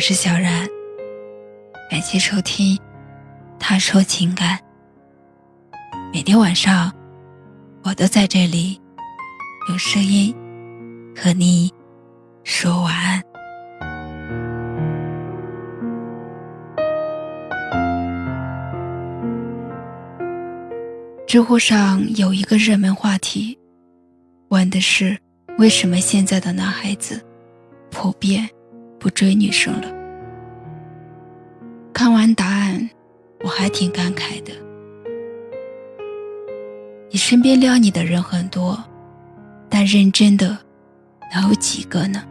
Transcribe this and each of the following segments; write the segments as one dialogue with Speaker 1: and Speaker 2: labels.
Speaker 1: 我是小然，感谢收听《他说情感》。每天晚上，我都在这里用声音和你说晚安。知乎上有一个热门话题，问的是为什么现在的男孩子普遍不追女生了。看完答案，我还挺感慨的。你身边撩你的人很多，但认真的能有几个呢？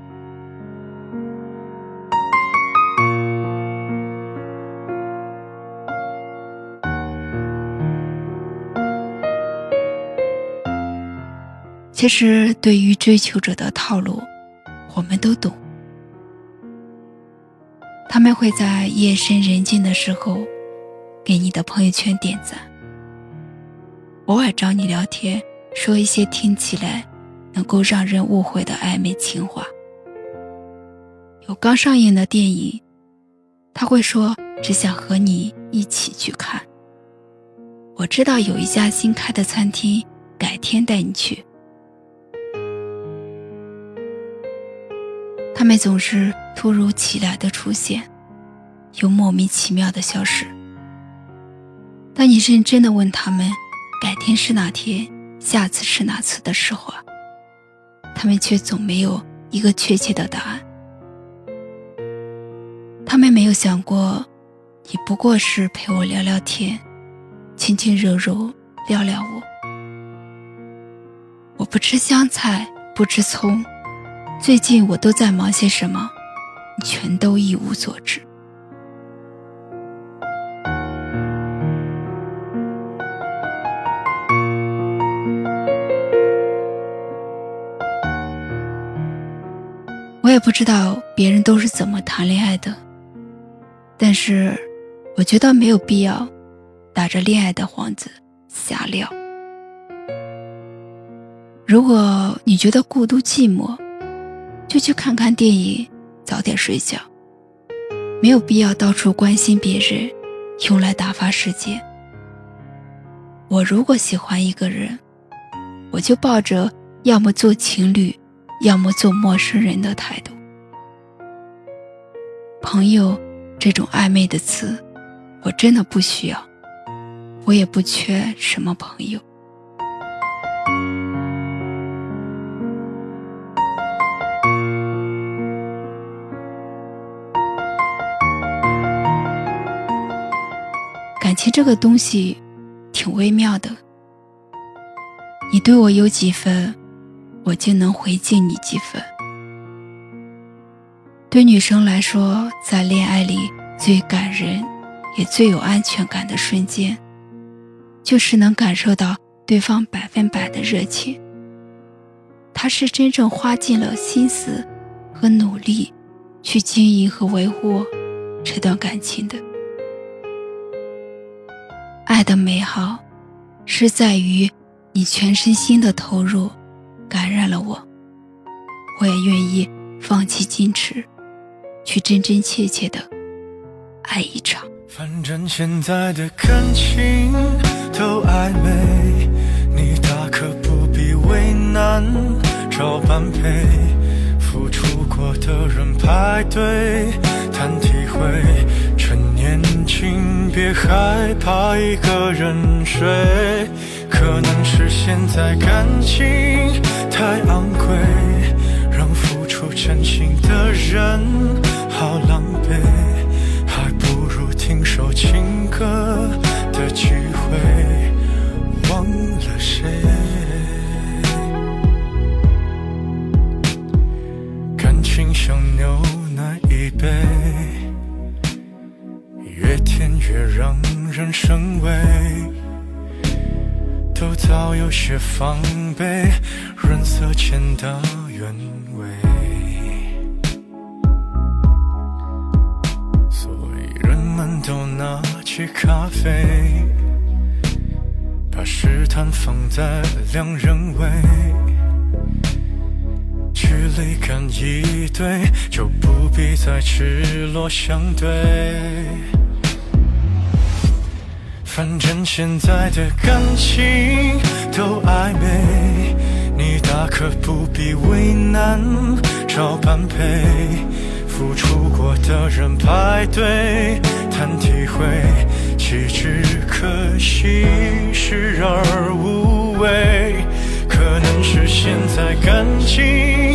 Speaker 1: 其实，对于追求者的套路，我们都懂。他们会在夜深人静的时候，给你的朋友圈点赞，偶尔找你聊天，说一些听起来能够让人误会的暧昧情话。有刚上映的电影，他会说只想和你一起去看。我知道有一家新开的餐厅，改天带你去。他们总是突如其来的出现，又莫名其妙的消失。当你认真的问他们改天是哪天，下次是哪次的时候，他们却总没有一个确切的答案。他们没有想过，你不过是陪我聊聊天，亲亲热热聊聊我。我不吃香菜，不吃葱。最近我都在忙些什么？全都一无所知。我也不知道别人都是怎么谈恋爱的，但是我觉得没有必要打着恋爱的幌子瞎聊。如果你觉得孤独寂寞，就去看看电影，早点睡觉。没有必要到处关心别人，用来打发时间。我如果喜欢一个人，我就抱着要么做情侣，要么做陌生人的态度。朋友这种暧昧的词，我真的不需要，我也不缺什么朋友。情这个东西，挺微妙的。你对我有几分，我就能回敬你几分。对女生来说，在恋爱里最感人，也最有安全感的瞬间，就是能感受到对方百分百的热情。他是真正花尽了心思和努力，去经营和维护这段感情的。的美好，是在于你全身心的投入，感染了我。我也愿意放弃矜持，去真真切切的爱一场。
Speaker 2: 反正现在的感情都暧昧，你大可不必为难，找般配。付出过的人排队谈体会。趁年轻，别害怕一个人睡。可能是现在感情人生味，都早有些防备，润色前的原味。所以人们都拿起咖啡，把试探放在两人位。距离感一对，就不必再赤裸相对。反正现在的感情都暧昧，你大可不必为难找般配。付出过的人排队谈体会，岂止可惜视而无味。可能是现在感情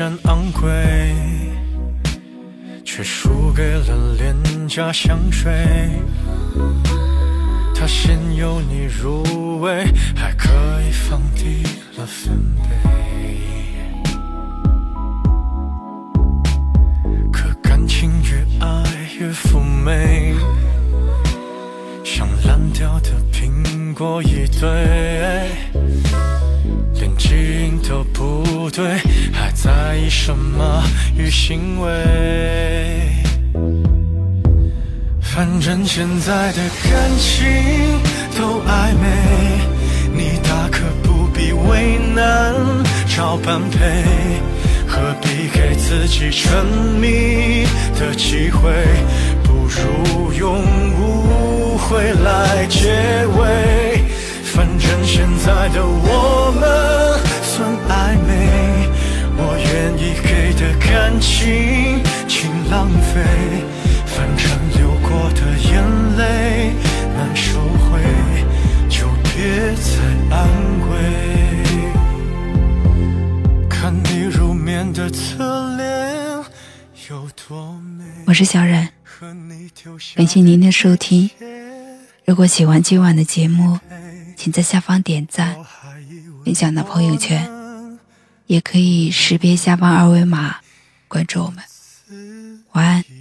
Speaker 2: 一身昂贵，却输给了廉价香水。它先由你入味，还可以放低了分贝。可感情越爱越妩媚，像烂掉的苹果一堆。连基因都不对，还在意什么与行为？反正现在的感情都暧昧，你大可不必为难找般配，何必给自己沉迷的机会？不如用误会来结尾。反正现在的我们，我愿意给的感情请浪费。反正流过的眼泪难收回，就别再安慰。看你入眠的侧脸有多美。
Speaker 1: 我是小冉，感谢您的收听。如果喜欢今晚的节目，请在下方点赞、分享到朋友圈，也可以识别下方二维码关注我们。
Speaker 2: 晚安。